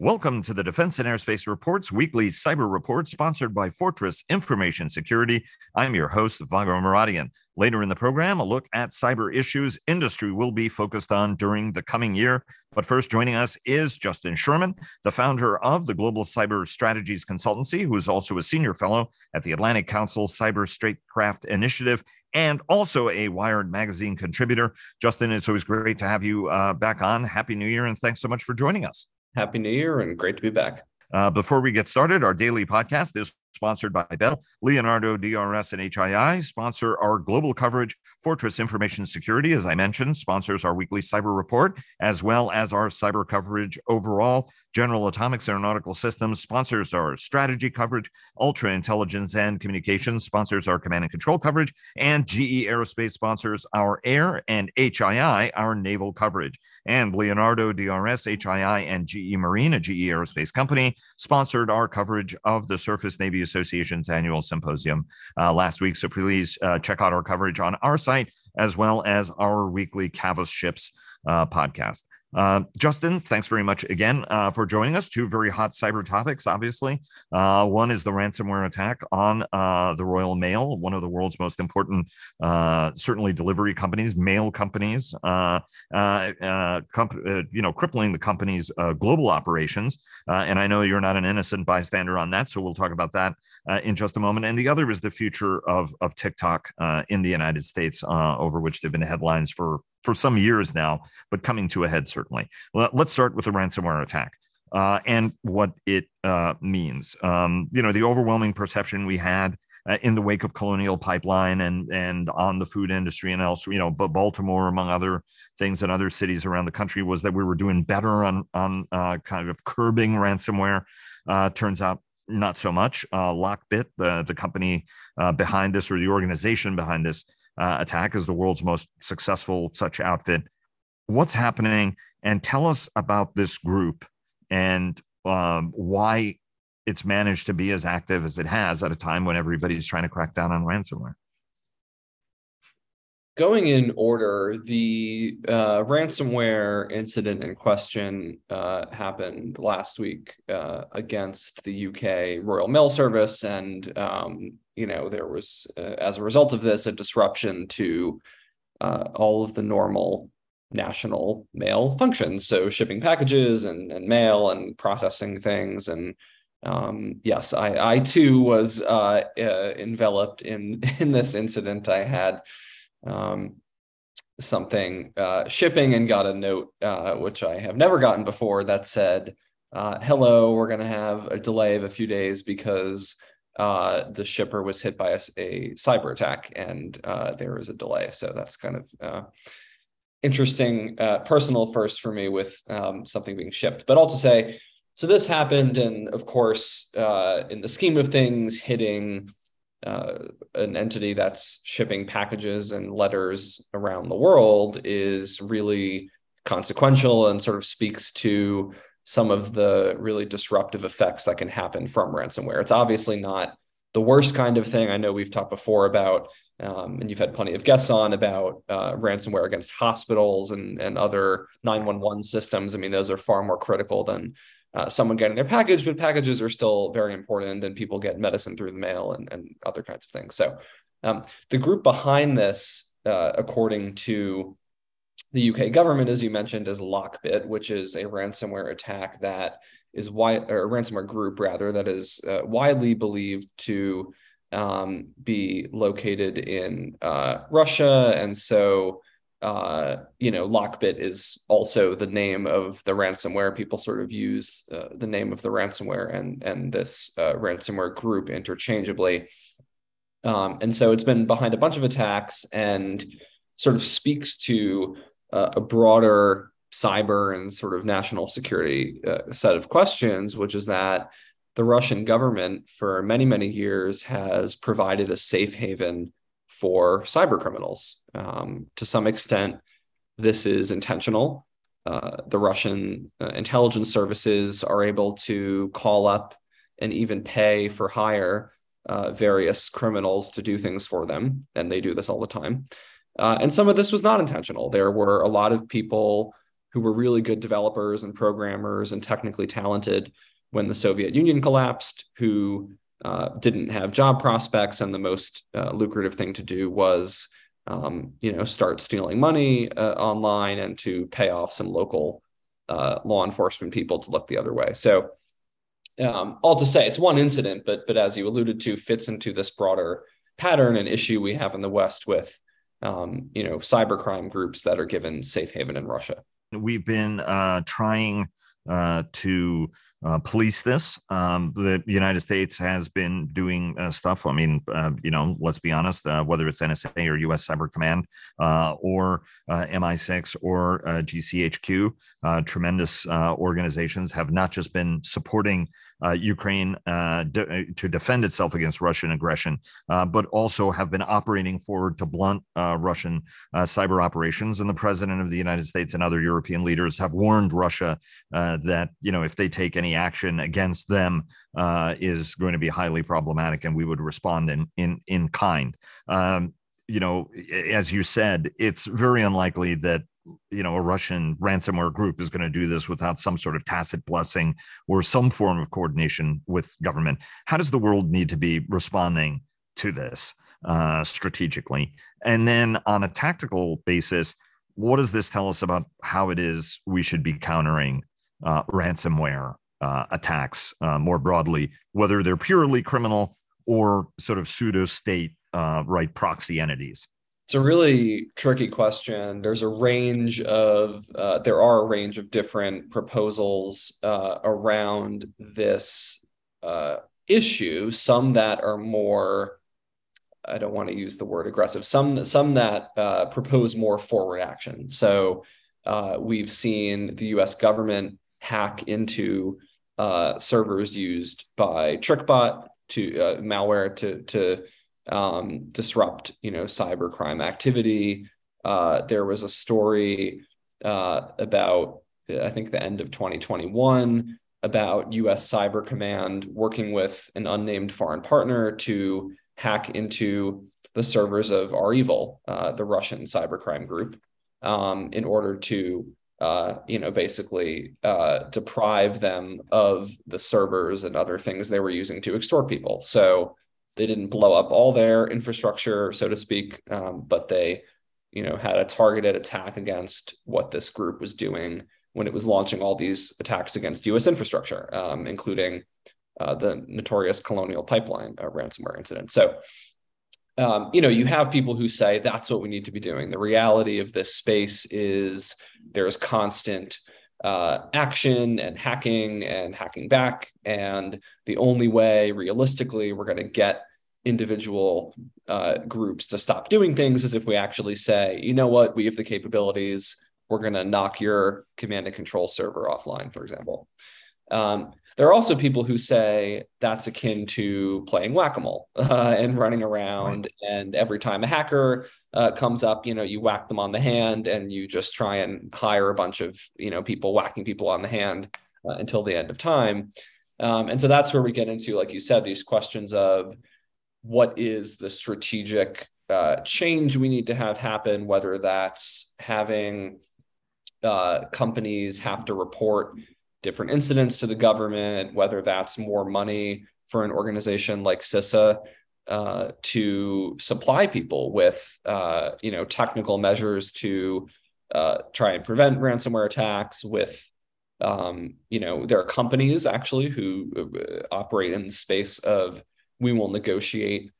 Welcome to the Defense and Aerospace Reports weekly cyber report sponsored by Fortress Information Security. I'm your host, Vago Muradian. Later in the program, a look at cyber issues industry will be focused on during the coming year. But first, joining us is Justin Sherman, the founder of the Global Cyber Strategies Consultancy, who is also a senior fellow at the Atlantic Council Cyber Statecraft Initiative and also a Wired Magazine contributor. Justin, it's always great to have you uh, back on. Happy New Year, and thanks so much for joining us. Happy New Year and great to be back. Uh, before we get started, our daily podcast is sponsored by Bell. Leonardo DRS and HII sponsor our global coverage. Fortress Information Security, as I mentioned, sponsors our weekly cyber report, as well as our cyber coverage overall. General Atomics Aeronautical Systems sponsors our strategy coverage. Ultra Intelligence and Communications sponsors our command and control coverage. And GE Aerospace sponsors our air and HII, our naval coverage. And Leonardo DRS, HII, and GE Marine, a GE Aerospace company, sponsored our coverage of the Surface Navy Association's annual symposium uh, last week. So please uh, check out our coverage on our site as well as our weekly Cavas Ships uh, podcast. Uh, Justin, thanks very much again uh, for joining us. Two very hot cyber topics, obviously. Uh, one is the ransomware attack on uh, the Royal Mail, one of the world's most important, uh, certainly delivery companies, mail companies, uh, comp- you know, crippling the company's global operations. and I know you're not an innocent bystander on that, so we'll talk about that in just a moment. And the other is the future of of TikTok in the United States, over which there've been headlines for for some years now, but coming to a head certainly. Let's start with the ransomware attack. Uh, and what it uh, means. Um, you know, the overwhelming perception we had uh, in the wake of Colonial Pipeline and and on the food industry and elsewhere, you know, but Baltimore, among other things, and other cities around the country, was that we were doing better on on uh, kind of curbing ransomware. Uh, turns out not so much. Uh, Lockbit, the the company behind this or the organization behind this, uh, attack is the world's most successful such outfit. What's happening? And tell us about this group and um, why it's managed to be as active as it has at a time when everybody's trying to crack down on ransomware. Going in order, the uh, ransomware incident in question uh, happened last week uh, against the UK Royal Mail Service, and um, you know there was, uh, as a result of this, a disruption to uh, all of the normal national mail functions, so shipping packages and, and mail and processing things and um, yes, I, I too was uh, enveloped in in this incident. I had um, something uh, shipping and got a note, uh, which I have never gotten before, that said, uh, "Hello, we're going to have a delay of a few days because uh, the shipper was hit by a, a cyber attack and uh, there was a delay." So that's kind of uh, interesting, personal first for me with um, something being shipped. But also say, so this happened, and of course, in the scheme of things, hitting uh, an entity that's shipping packages and letters around the world is really consequential and sort of speaks to some of the really disruptive effects that can happen from ransomware. It's obviously not the worst kind of thing. I know we've talked before about, um, and you've had plenty of guests on about uh, ransomware against hospitals and, and other 911 systems. I mean, those are far more critical than uh, someone getting their package, but packages are still very important, and people get medicine through the mail and, and other kinds of things. So, um, the group behind this, uh, according to the UK government, as you mentioned, is Lockbit, which is a ransomware attack that is wide, or a ransomware group rather, that is uh, widely believed to um, be located in uh, Russia, and so uh, you know, Lockbit is also the name of the ransomware. People sort of use uh, the name of the ransomware and and this uh, ransomware group interchangeably. Um, and so it's been behind a bunch of attacks and sort of speaks to uh, a broader cyber and sort of national security uh, set of questions, which is that the Russian government for many many years has provided a safe haven for cyber criminals. Um, to some extent, this is intentional. Uh, the Russian uh, intelligence services are able to call up and even pay for hire uh, various criminals to do things for them, and they do this all the time. Uh, and some of this was not intentional. There were a lot of people who were really good developers and programmers and technically talented when the Soviet Union collapsed, who uh, didn't have job prospects, and the most uh, lucrative thing to do was, um, you know, start stealing money uh, online and to pay off some local uh, law enforcement people to look the other way. So, um, all to say, it's one incident, but but as you alluded to, fits into this broader pattern and issue we have in the West with, um, you know, cybercrime groups that are given safe haven in Russia. We've been uh, trying uh, to uh, police this. Um, the United States has been doing uh, stuff. I mean, uh, you know, let's be honest, uh, whether it's NSA or US Cyber Command uh, or uh, MI6 or GCHQ, tremendous organizations have not just been supporting Ukraine de- to defend itself against Russian aggression, but also have been operating forward to blunt Russian cyber operations. And the president of the United States and other European leaders have warned Russia that, you know, if they take any any action against them uh, is going to be highly problematic, and we would respond in in in kind. Um, you know, as you said, it's very unlikely that you know a Russian ransomware group is going to do this without some sort of tacit blessing or some form of coordination with government. How does the world need to be responding to this uh, strategically? And then on a tactical basis, what does this tell us about how it is we should be countering uh, ransomware uh, attacks uh, more broadly, whether they're purely criminal or sort of pseudo state uh, right proxy entities? It's a really tricky question. There's a range of uh, there are a range of different proposals uh, around this uh, issue. Some that are more I don't want to use the word aggressive. Some some that propose more forward action. So we've seen the U.S. government hack into uh, servers used by TrickBot to uh, malware to to um, disrupt you know cybercrime activity. Uh, there was a story uh, about I think the end of 2021 about U.S. Cyber Command working with an unnamed foreign partner to hack into the servers of REvil, uh, the Russian cybercrime group, um, in order to uh, you know, basically uh, deprive them of the servers and other things they were using to extort people. So they didn't blow up all their infrastructure, so to speak, um, but they, you know, had a targeted attack against what this group was doing when it was launching all these attacks against U.S. infrastructure, um, including uh, the notorious Colonial Pipeline ransomware incident. So um, you know, you have people who say that's what we need to be doing. The reality of this space is there's constant uh, action and hacking and hacking back. And the only way, realistically, we're going to get individual uh, groups to stop doing things is if we actually say, you know what, we have the capabilities. We're going to knock your command and control server offline, for example. Um, there are also people who say that's akin to playing whack-a-mole uh, and running around. Right. And every time a hacker uh, comes up, you know, you whack them on the hand and you just try and hire a bunch of, you know, people whacking people on the hand uh, until the end of time. Um, and so that's where we get into, like you said, these questions of what is the strategic uh, change we need to have happen, whether that's having uh, companies have to report different incidents to the government, whether that's more money for an organization like CISA uh, to supply people with uh, you know technical measures to uh, try and prevent ransomware attacks. With um, you know there are companies actually who uh, operate in the space of we will negotiate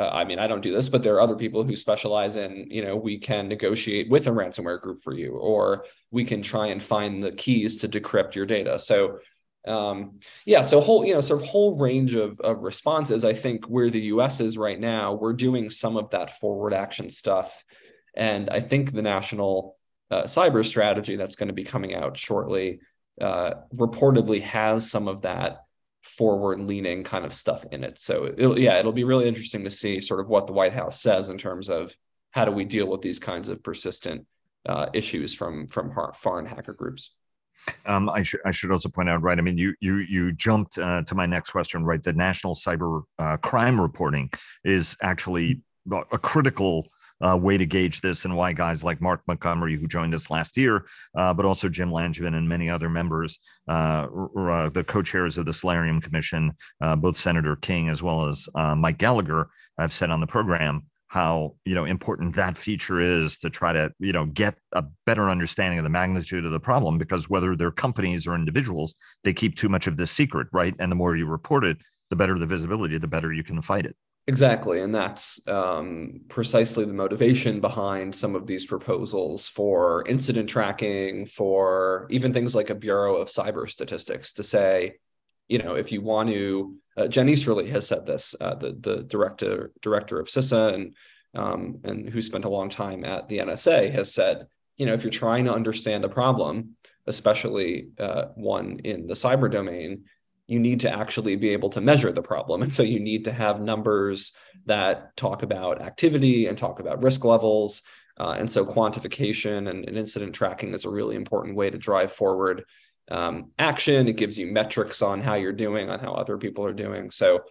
uh, I mean, I don't do this, but there are other people who specialize in, you know, we can negotiate with a ransomware group for you, or we can try and find the keys to decrypt your data. So, um, yeah, so whole, you know, sort of whole range of, of responses. I think where the US is right now, we're doing some of that forward action stuff. And I think the national uh, cyber strategy that's going to be coming out shortly uh, reportedly has some of that forward leaning kind of stuff in it. So it'll, yeah, it'll be really interesting to see sort of what the White House says in terms of how do we deal with these kinds of persistent uh, issues from from foreign hacker groups. Um, I should I should also point out, right? I mean, you you you jumped uh, to my next question, right? The National Cyber uh, Crime Reporting is actually a critical uh, way to gauge this and why guys like Mark Montgomery, who joined us last year, uh, but also Jim Langevin and many other members, uh, uh, the co-chairs of the Solarium Commission, uh, both Senator King as well as Mike Gallagher, have said on the program how you know important that feature is to try to you know get a better understanding of the magnitude of the problem because whether they're companies or individuals they keep too much of this secret right? And the more you report it the better the visibility the better you can fight it Exactly. And that's um, precisely the motivation behind some of these proposals for incident tracking, for even things like a Bureau of Cyber Statistics to say, you know, if you want to, uh, Jen Easterly has said this, uh, the, the director, director of CISA and, um, and who spent a long time at the NSA has said, you know, if you're trying to understand a problem, especially uh, one in the cyber domain, you need to actually be able to measure the problem. And so you need to have numbers that talk about activity and talk about risk levels. Uh, and so quantification and, and, incident tracking is a really important way to drive forward um, action. It gives you metrics on how you're doing, on how other people are doing. So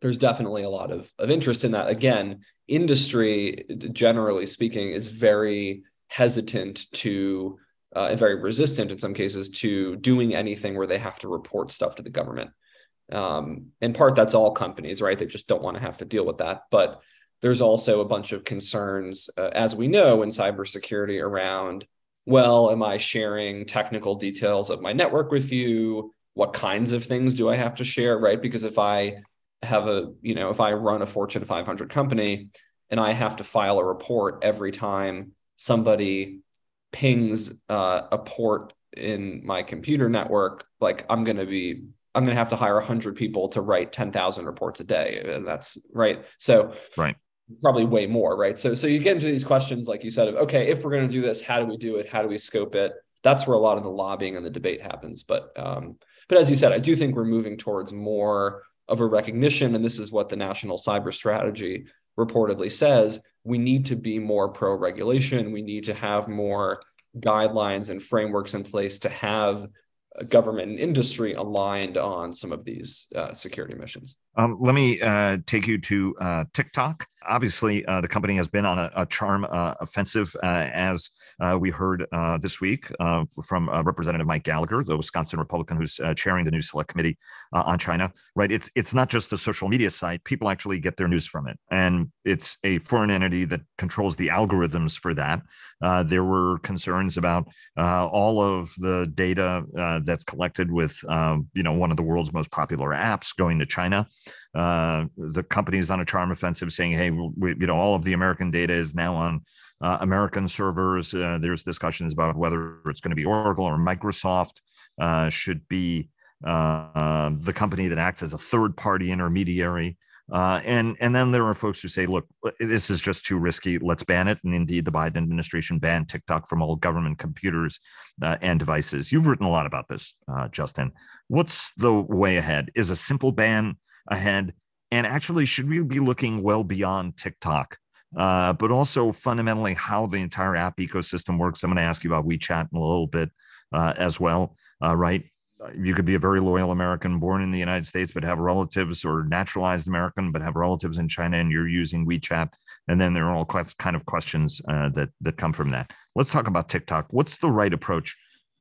there's definitely a lot of, of interest in that. Again, industry, generally speaking, is very hesitant to uh, and very resistant in some cases to doing anything where they have to report stuff to the government. Um, in part, that's all companies, right? They just don't want to have to deal with that. But there's also a bunch of concerns, uh, as we know, in cybersecurity around, well, am I sharing technical details of my network with you? What kinds of things do I have to share, right? Because if I have a, you know, if I run a Fortune 500 company and I have to file a report every time somebody pings uh, a port in my computer network, like I'm going to be, I'm going to have to hire 100 people to write 10,000 reports a day. And that's right. So, right. Probably way more, right? So, so you get into these questions, like you said, of okay, if we're going to do this, how do we do it? How do we scope it? That's where a lot of the lobbying and the debate happens. But, um, but as you said, I do think we're moving towards more of a recognition, and this is what the National Cyber Strategy reportedly says we need to be more pro regulation. We need to have more guidelines and frameworks in place to have government and industry aligned on some of these uh, security missions. Um, let me uh, take you to uh, TikTok. Obviously, uh, the company has been on a, a charm uh, offensive, uh, as we heard this week from Representative Mike Gallagher, the Wisconsin Republican who's chairing the new Select Committee on China. Right? It's it's not just the social media site; people actually get their news from it, and it's a foreign entity that controls the algorithms for that. there were concerns about all of the data that's collected with, um, you know, one of the world's most popular apps going to China. Uh, the company's on a charm offensive saying, hey, we, you know, all of the American data is now on uh, American servers. Uh, there's discussions about whether it's going to be Oracle or Microsoft uh, should be uh, the company that acts as a third party intermediary. Uh, and and then there are folks who say, look, this is just too risky. Let's ban it. And indeed, the Biden administration banned TikTok from all government computers and devices. You've written a lot about this, Justin. What's the way ahead? Is a simple ban ahead? And actually, should we be looking well beyond TikTok? Uh, but also fundamentally how the entire app ecosystem works. I'm going to ask you about WeChat in a little bit uh, as well, uh, right? You could be a very loyal American born in the United States, but have relatives or naturalized American, but have relatives in China, and you're using WeChat. And then there are all kind of questions uh, that that come from that. Let's talk about TikTok. What's the right approach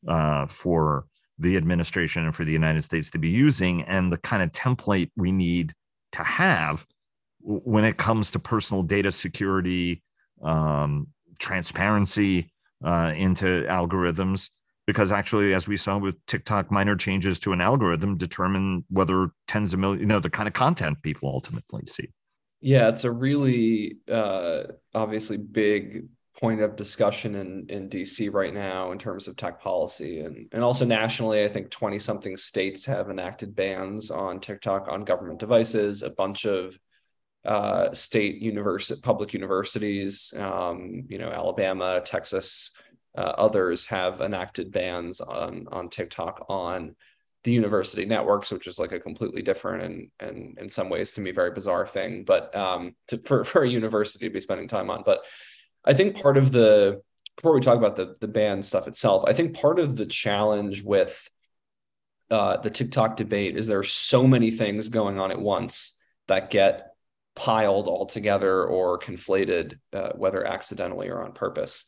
uh, for the administration and for the United States to be using, and the kind of template we need to have when it comes to personal data security, um, transparency uh, into algorithms. Because actually, as we saw with TikTok, minor changes to an algorithm determine whether tens of millions, you know, the kind of content people ultimately see. Yeah, it's a really uh, obviously big point of discussion in, in DC right now in terms of tech policy. And, and also nationally, I think 20 something states have enacted bans on TikTok on government devices. A bunch of uh, state university, public universities, um, you know, Alabama, Texas, uh, others have enacted bans on, on TikTok on the university networks, which is like a completely different and and in some ways to me very bizarre thing, but um, to, for for a university to be spending time on. But I think part of the before we talk about the the ban stuff itself, I think part of the challenge with uh, the TikTok debate is there are so many things going on at once that get piled all together or conflated, uh, whether accidentally or on purpose.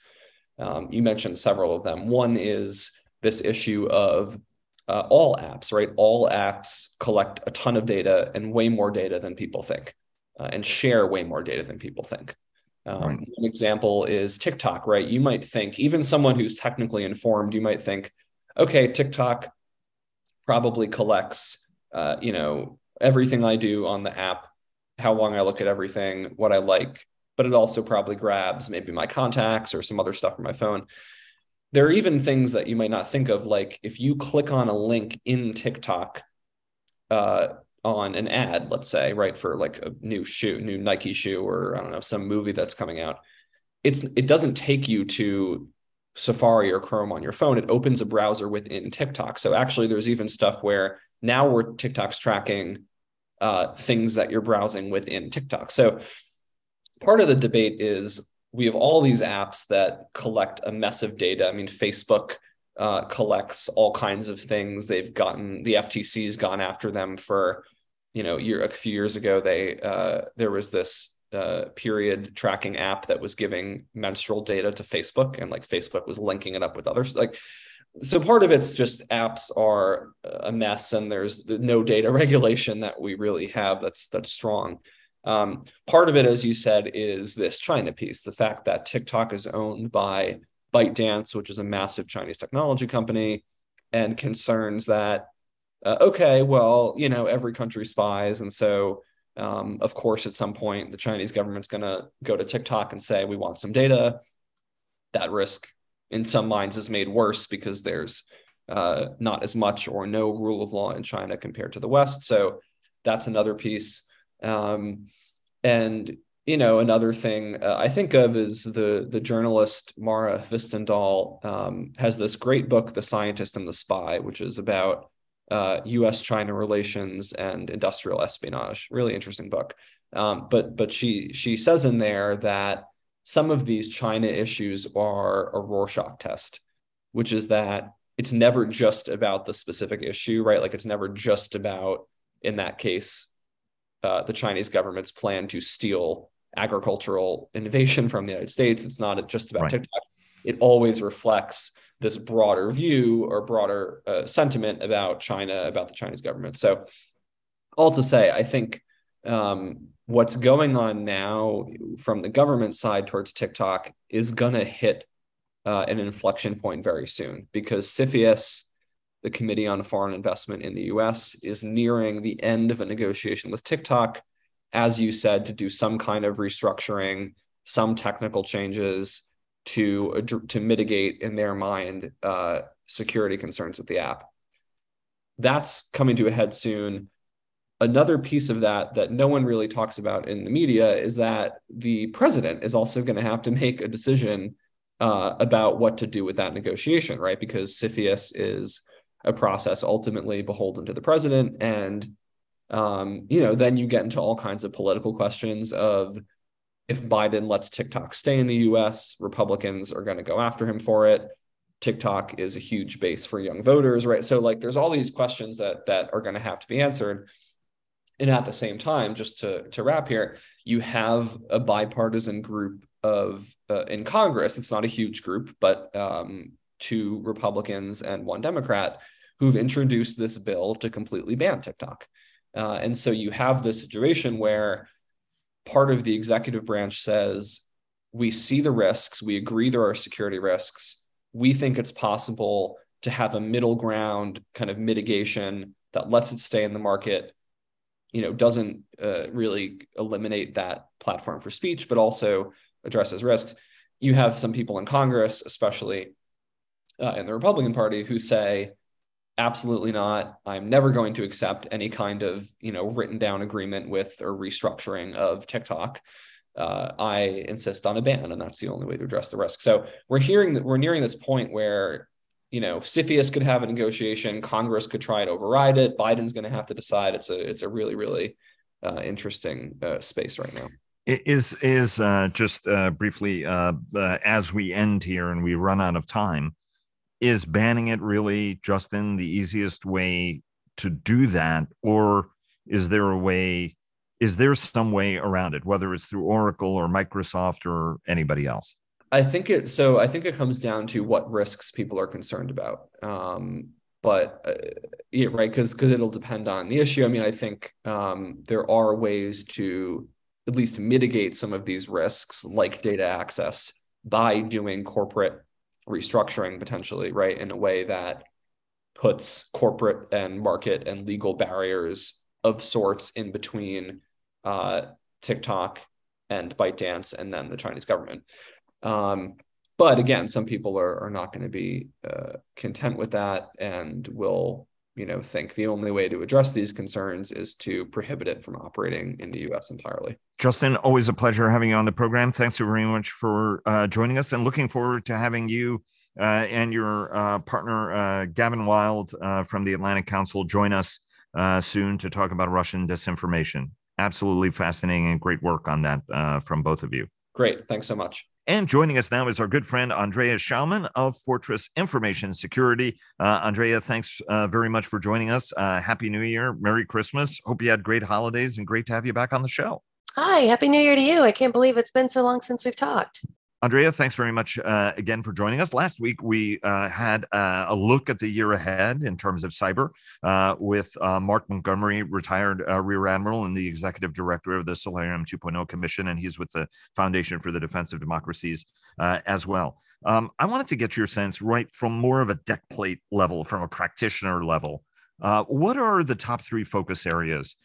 Um, you mentioned several of them. One is this issue of uh, all apps, right? All apps collect a ton of data and way more data than people think, uh, and share way more data than people think. Um, right. An example is TikTok, right? You might think, even someone who's technically informed, you might think, okay, TikTok probably collects, uh, you know, everything I do on the app, how long I look at everything, what I like, but it also probably grabs maybe my contacts or some other stuff from my phone. There are even things that you might not think of, like if you click on a link in TikTok uh, on an ad, let's say, right, for like a new shoe, new Nike shoe, or I don't know, some movie that's coming out, it's it doesn't take you to Safari or Chrome on your phone. It opens a browser within TikTok. So actually, there's even stuff where now we're TikTok's tracking uh, things that you're browsing within TikTok. So part of the debate is we have all these apps that collect a mess of data. I mean, Facebook uh, collects all kinds of things. They've gotten the FTC's gone after them for, you know, year a few years ago. They uh, there was this uh, period tracking app that was giving menstrual data to Facebook, and like Facebook was linking it up with others. Like, so part of it's just apps are a mess, and there's no data regulation that we really have that's that's strong. Um, part of it, as you said, is this China piece the fact that TikTok is owned by ByteDance, which is a massive Chinese technology company, and concerns that, uh, okay, well, you know, every country spies. And so, um, of course, at some point, the Chinese government's going to go to TikTok and say, we want some data. That risk, in some minds, is made worse because there's uh, not as much or no rule of law in China compared to the West. So, that's another piece. Um, and you know, another thing uh, I think of is the the journalist Mara Hvistendahl um, has this great book, The Scientist and the Spy, which is about uh, U.S. China relations and industrial espionage. Really interesting book. Um, but but she she says in there that some of these China issues are a Rorschach test, which is that it's never just about the specific issue, right? Like it's never just about in that case uh, the Chinese government's plan to steal agricultural innovation from the United States. It's not just about right. TikTok. It always reflects this broader view or broader uh, sentiment about China, about the Chinese government. So, all to say, I think um, what's going on now from the government side towards TikTok is going to hit uh, an inflection point very soon because CFIUS the Committee on Foreign Investment in the US is nearing the end of a negotiation with TikTok, as you said, to do some kind of restructuring, some technical changes to, to mitigate, in their mind, uh, security concerns with the app. That's coming to a head soon. Another piece of that that no one really talks about in the media is that the president is also going to have to make a decision uh, about what to do with that negotiation, right? Because CFIUS is a process ultimately beholden to the president and um, you know then you get into all kinds of political questions of if biden lets tiktok stay in the us republicans are going to go after him for it. Tiktok is a huge base for young voters right? So like there's all these questions that that are going to have to be answered. And at the same time just to to wrap here you have a bipartisan group of uh, in congress it's not a huge group but um, two Republicans and one Democrat who've introduced this bill to completely ban TikTok. Uh, and so you have this situation where part of the executive branch says, we see the risks, we agree there are security risks. We think it's possible to have a middle ground kind of mitigation that lets it stay in the market you know doesn't uh, really eliminate that platform for speech but also addresses risks you have some people in congress especially uh, in the Republican Party who say, absolutely not. I'm never going to accept any kind of you know written down agreement with or restructuring of TikTok. Uh, I insist on a ban, and that's the only way to address the risk. So we're hearing that we're nearing this point where you know CFIUS could have a negotiation, Congress could try and override it. Biden's going to have to decide. It's a it's a really really uh, interesting uh, space right now. Is is uh, just uh, briefly uh, as we end here and we run out of time is banning it really, Justin, the easiest way to do that? Or is there a way is there some way around it, whether it's through Oracle or Microsoft or anybody else? I think it. So I think it comes down to what risks people are concerned about. Um, but uh, yeah, right, because because it'll depend on the issue. I mean, I think um, there are ways to at least mitigate some of these risks, like data access, by doing corporate restructuring potentially, right, in a way that puts corporate and market and legal barriers of sorts in between uh, TikTok and ByteDance and then the Chinese government. Um, but again, some people are, are not going to be uh, content with that and will, you know, think the only way to address these concerns is to prohibit it from operating in the U.S. entirely. Justin, always a pleasure having you on the program. Thanks very much for uh, joining us, and looking forward to having you uh, and your uh, partner uh, Gavin Wilde uh, from the Atlantic Council join us soon to talk about Russian disinformation. Absolutely fascinating and great work on that from both of you. Great. Thanks so much. And joining us now is our good friend Andrea Schaumann of Fortress Information Security. Uh, Andrea, thanks uh, very much for joining us. Uh, Happy New Year, Merry Christmas. Hope you had great holidays and great to have you back on the show. Hi, Happy New Year to you. I can't believe it's been so long since we've talked. Andrea, thanks very much uh, again for joining us. Last week, we uh, had uh, a look at the year ahead in terms of cyber uh, with uh, Mark Montgomery, retired uh, Rear Admiral and the executive director of the Solarium 2.0 Commission, and he's with the Foundation for the Defense of Democracies as well. Um, I wanted to get your sense, right, from more of a deck plate level, from a practitioner level. what are the top three focus areas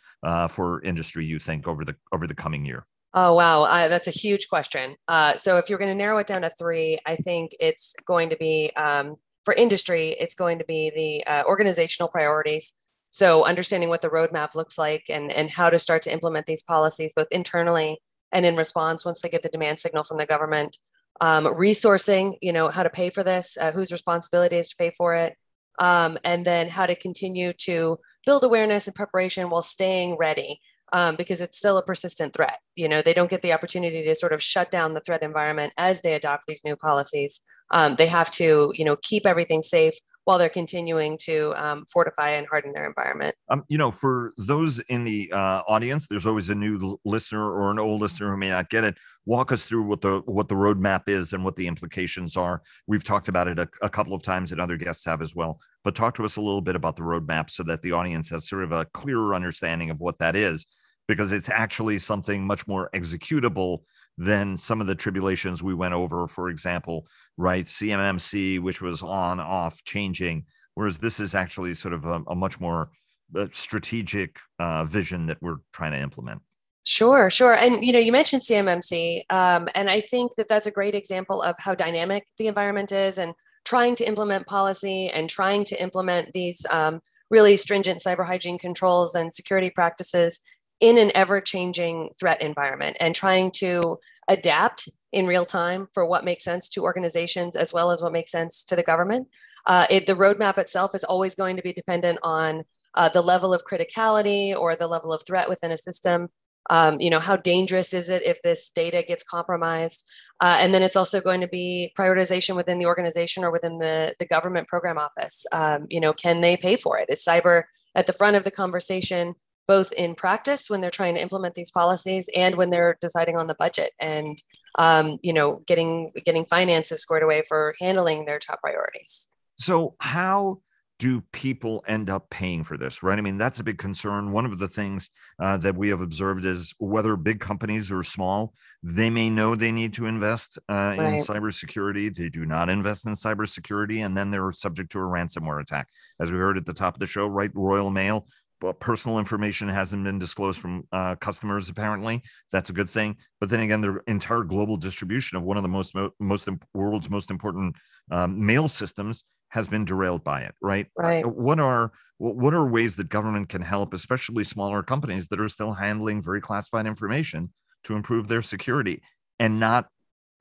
for industry you think over the over the coming year? Oh, wow. Uh, that's a huge question. Uh, so, if you're going to narrow it down to three, I think it's going to be um, for industry, it's going to be the uh, organizational priorities. So, understanding what the roadmap looks like and, and how to start to implement these policies, both internally and in response once they get the demand signal from the government. Um, resourcing, you know, how to pay for this, uh, whose responsibility is to pay for it, um, and then how to continue to build awareness and preparation while staying ready um, because it's still a persistent threat. You know, they don't get the opportunity to sort of shut down the threat environment as they adopt these new policies. Um, they have to, you know, keep everything safe while they're continuing to um, fortify and harden their environment. Um, you know, for those in the uh, audience, there's always a new listener or an old listener who may not get it. Walk us through what the what the roadmap is and what the implications are. We've talked about it a, a couple of times, and other guests have as well. But talk to us a little bit about the roadmap so that the audience has sort of a clearer understanding of what that is because it's actually something much more executable than some of the tribulations we went over, for example, right? CMMC, which was on, off, changing, whereas this is actually sort of a, a much more uh, strategic uh, vision that we're trying to implement. Sure, sure. And you know, you mentioned CMMC, um, and I think that that's a great example of how dynamic the environment is, and trying to implement policy and trying to implement these um, really stringent cyber hygiene controls and security practices in an ever changing threat environment and trying to adapt in real time for what makes sense to organizations as well as what makes sense to the government. Uh, it, the roadmap itself is always going to be dependent on uh, the level of criticality or the level of threat within a system. Um, you know, how dangerous is it if this data gets compromised? Uh, and then it's also going to be prioritization within the organization or within the, the government program office. Um, you know, can they pay for it? Is cyber at the front of the conversation? Both in practice when they're trying to implement these policies and when they're deciding on the budget and um, you know getting getting finances squared away for handling their top priorities. So how do people end up paying for this right? I mean that's a big concern. One of the things uh, that we have observed is whether big companies or small they may know they need to invest uh, right. in cybersecurity. They do not invest in cybersecurity and then they're subject to a ransomware attack. As we heard at the top of the show right royal mail but personal information hasn't been disclosed from uh, customers apparently. That's a good thing. But then again the entire global distribution of one of the most most world's most important um, mail systems has been derailed by it right? Right. what are what are ways that government can help especially smaller companies that are still handling very classified information to improve their security and not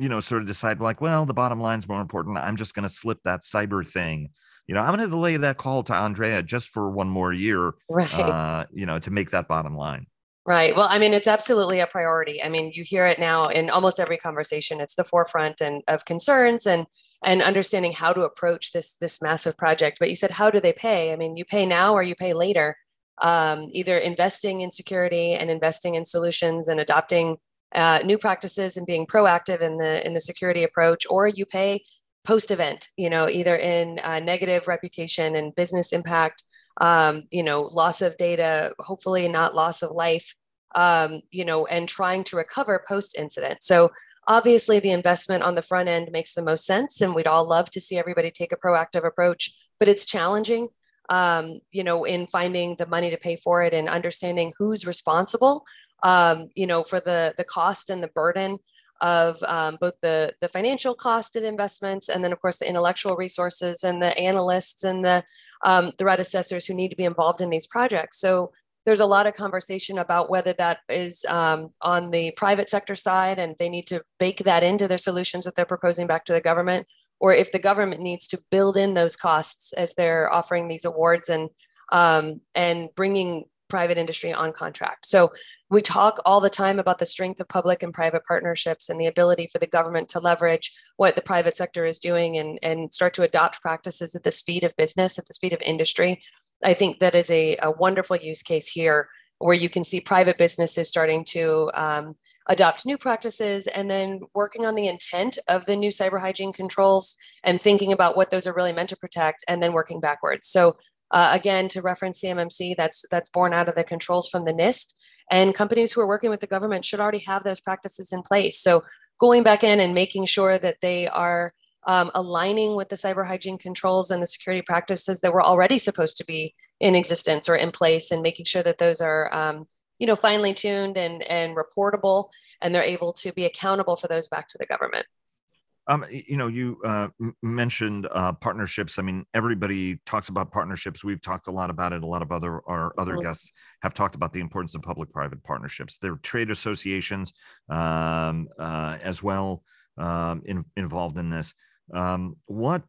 you know sort of decide like well the bottom line's more important i'm just going to slip that cyber thing you know, I'm going to delay that call to Andrea just for one more year, right? Uh, you know, to make that bottom line. Right. Well, I mean, it's absolutely a priority. I mean, you hear it now in almost every conversation. It's the forefront and of concerns and and understanding how to approach this this massive project. But you said, how do they pay? I mean, you pay now or you pay later. um, either investing in security and investing in solutions and adopting uh, new practices and being proactive in the in the security approach, or you pay post event, you know, either in uh, negative reputation and business impact, um, you know, loss of data, hopefully not loss of life, um, you know, and trying to recover post incident. So obviously the investment on the front end makes the most sense and we'd all love to see everybody take a proactive approach but it's challenging um, you know in finding the money to pay for it and understanding who's responsible um, you know for the the cost and the burden of um, both the the financial cost and investments and then of course the intellectual resources and the analysts and the um, threat assessors who need to be involved in these projects. So there's a lot of conversation about whether that is um, on the private sector side and they need to bake that into their solutions that they're proposing back to the government, or if the government needs to build in those costs as they're offering these awards and um, and bringing private industry on contract. So we talk all the time about the strength of public and private partnerships and the ability for the government to leverage what the private sector is doing and, and start to adopt practices at the speed of business, at the speed of industry. I think that is a, a wonderful use case here where you can see private businesses starting to um, adopt new practices and then working on the intent of the new cyber hygiene controls and thinking about what those are really meant to protect and then working backwards. So uh, again, to reference CMMC, that's that's born out of the controls from the NIST. And companies who are working with the government should already have those practices in place. So going back in and making sure that they are um, aligning with the cyber hygiene controls and the security practices that were already supposed to be in existence or in place and making sure that those are um, you know finely tuned and and reportable and they're able to be accountable for those back to the government um, you know, you uh, mentioned uh, partnerships. I mean, everybody talks about partnerships. We've talked a lot about it. A lot of other our other guests have talked about the importance of public-private partnerships. There are trade associations um, uh, as well um, in, involved in this um, what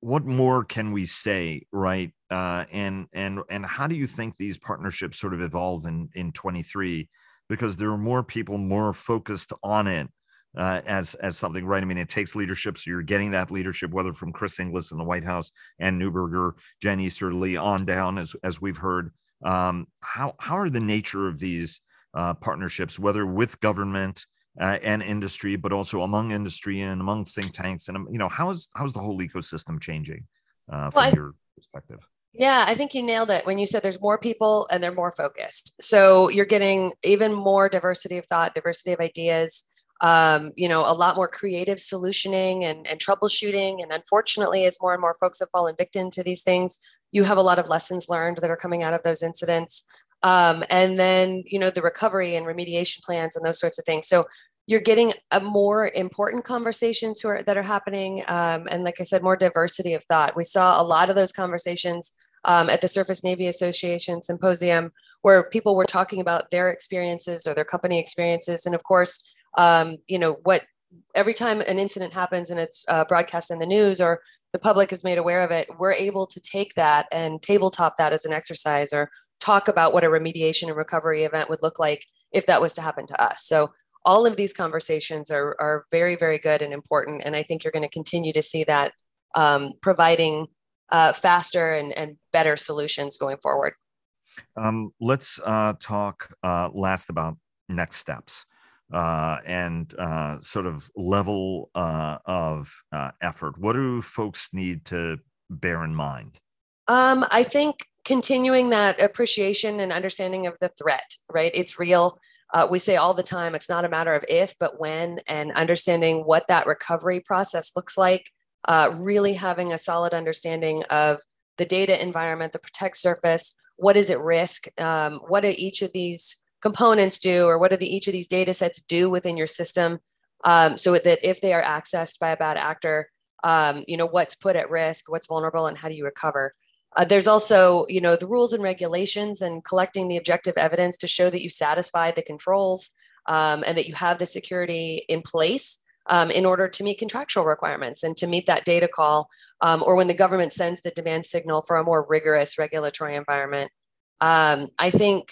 what more can we say right uh, and and and how do you think these partnerships sort of evolve in in 23 because there are more people more focused on it uh, as as something right i mean it takes leadership so you're getting that leadership whether from chris inglis in the white house and neuberger jen easterly on down as as we've heard um, how how are the nature of these uh, partnerships whether with government uh, and industry, but also among industry and among think tanks. And um, you know, how is how's the whole ecosystem changing uh, from well, your perspective? Yeah, I think you nailed it when you said there's more people and they're more focused. So you're getting even more diversity of thought, diversity of ideas. Um, you know, a lot more creative solutioning and, and troubleshooting. And unfortunately, as more and more folks have fallen victim to these things, you have a lot of lessons learned that are coming out of those incidents. Um, and then, you know, the recovery and remediation plans and those sorts of things. So you're getting a more important conversations are, that are happening. Um, and like I said, more diversity of thought. We saw a lot of those conversations um, at the Surface Navy Association symposium where people were talking about their experiences or their company experiences. And of course, um, you know, what every time an incident happens and it's uh, broadcast in the news or the public is made aware of it, we're able to take that and tabletop that as an exercise or talk about what a remediation and recovery event would look like if that was to happen to us. So all of these conversations are, are very, very good and important. And I think you're going to continue to see that um, providing uh, faster and, and better solutions going forward. Um, let's uh, talk uh, last about next steps uh, and uh, sort of level uh, of effort. What do folks need to bear in mind? Um, I think continuing that appreciation and understanding of the threat, right? It's real. Uh, we say all the time it's not a matter of if, but when, and understanding what that recovery process looks like. Uh, really having a solid understanding of the data environment, the protect surface, what is at risk, um, what are each of these components do, or what do the, each of these data sets do within your system, um, so that if they are accessed by a bad actor, um, you know what's put at risk, what's vulnerable, and how do you recover. Uh, there's also, you know, the rules and regulations and collecting the objective evidence to show that you satisfy the controls um, and that you have the security in place um, in order to meet contractual requirements and to meet that data call, um, or when the government sends the demand signal for a more rigorous regulatory environment. Um, I think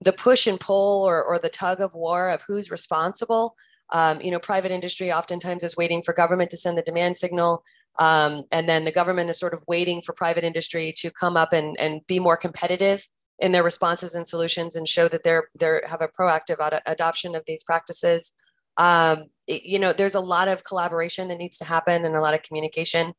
the push and pull or, or the tug of war of who's responsible um, you know, private industry oftentimes is waiting for government to send the demand signal. Um, and then the government is sort of waiting for private industry to come up and, and be more competitive in their responses and solutions and show that they're they're have a proactive ad- adoption of these practices. Um, it, you know, there's a lot of collaboration that needs to happen and a lot of communication.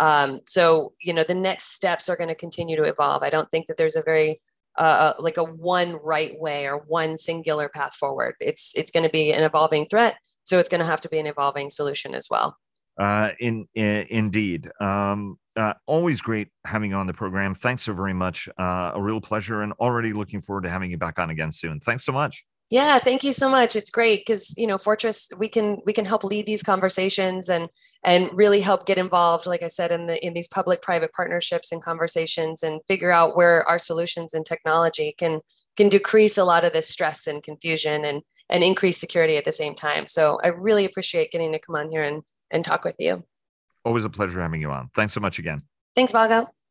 Um, so you know, the next steps are going to continue to evolve. I don't think that there's a very uh, like a one right way or one singular path forward. It's it's going to be an evolving threat, so it's going to have to be an evolving solution as well. Uh, in, in indeed, um, uh, always great having you on the program. Thanks so very much. Uh, a real pleasure, and already looking forward to having you back on again soon. Thanks so much. Yeah, thank you so much. It's great because you know Fortress we can we can help lead these conversations and and really help get involved, like I said, in the in these public-private partnerships and conversations and figure out where our solutions and technology can can decrease a lot of this stress and confusion and and increase security at the same time. So I really appreciate getting to come on here and and talk with you. Always a pleasure having you on. Thanks so much again. Thanks, Vago.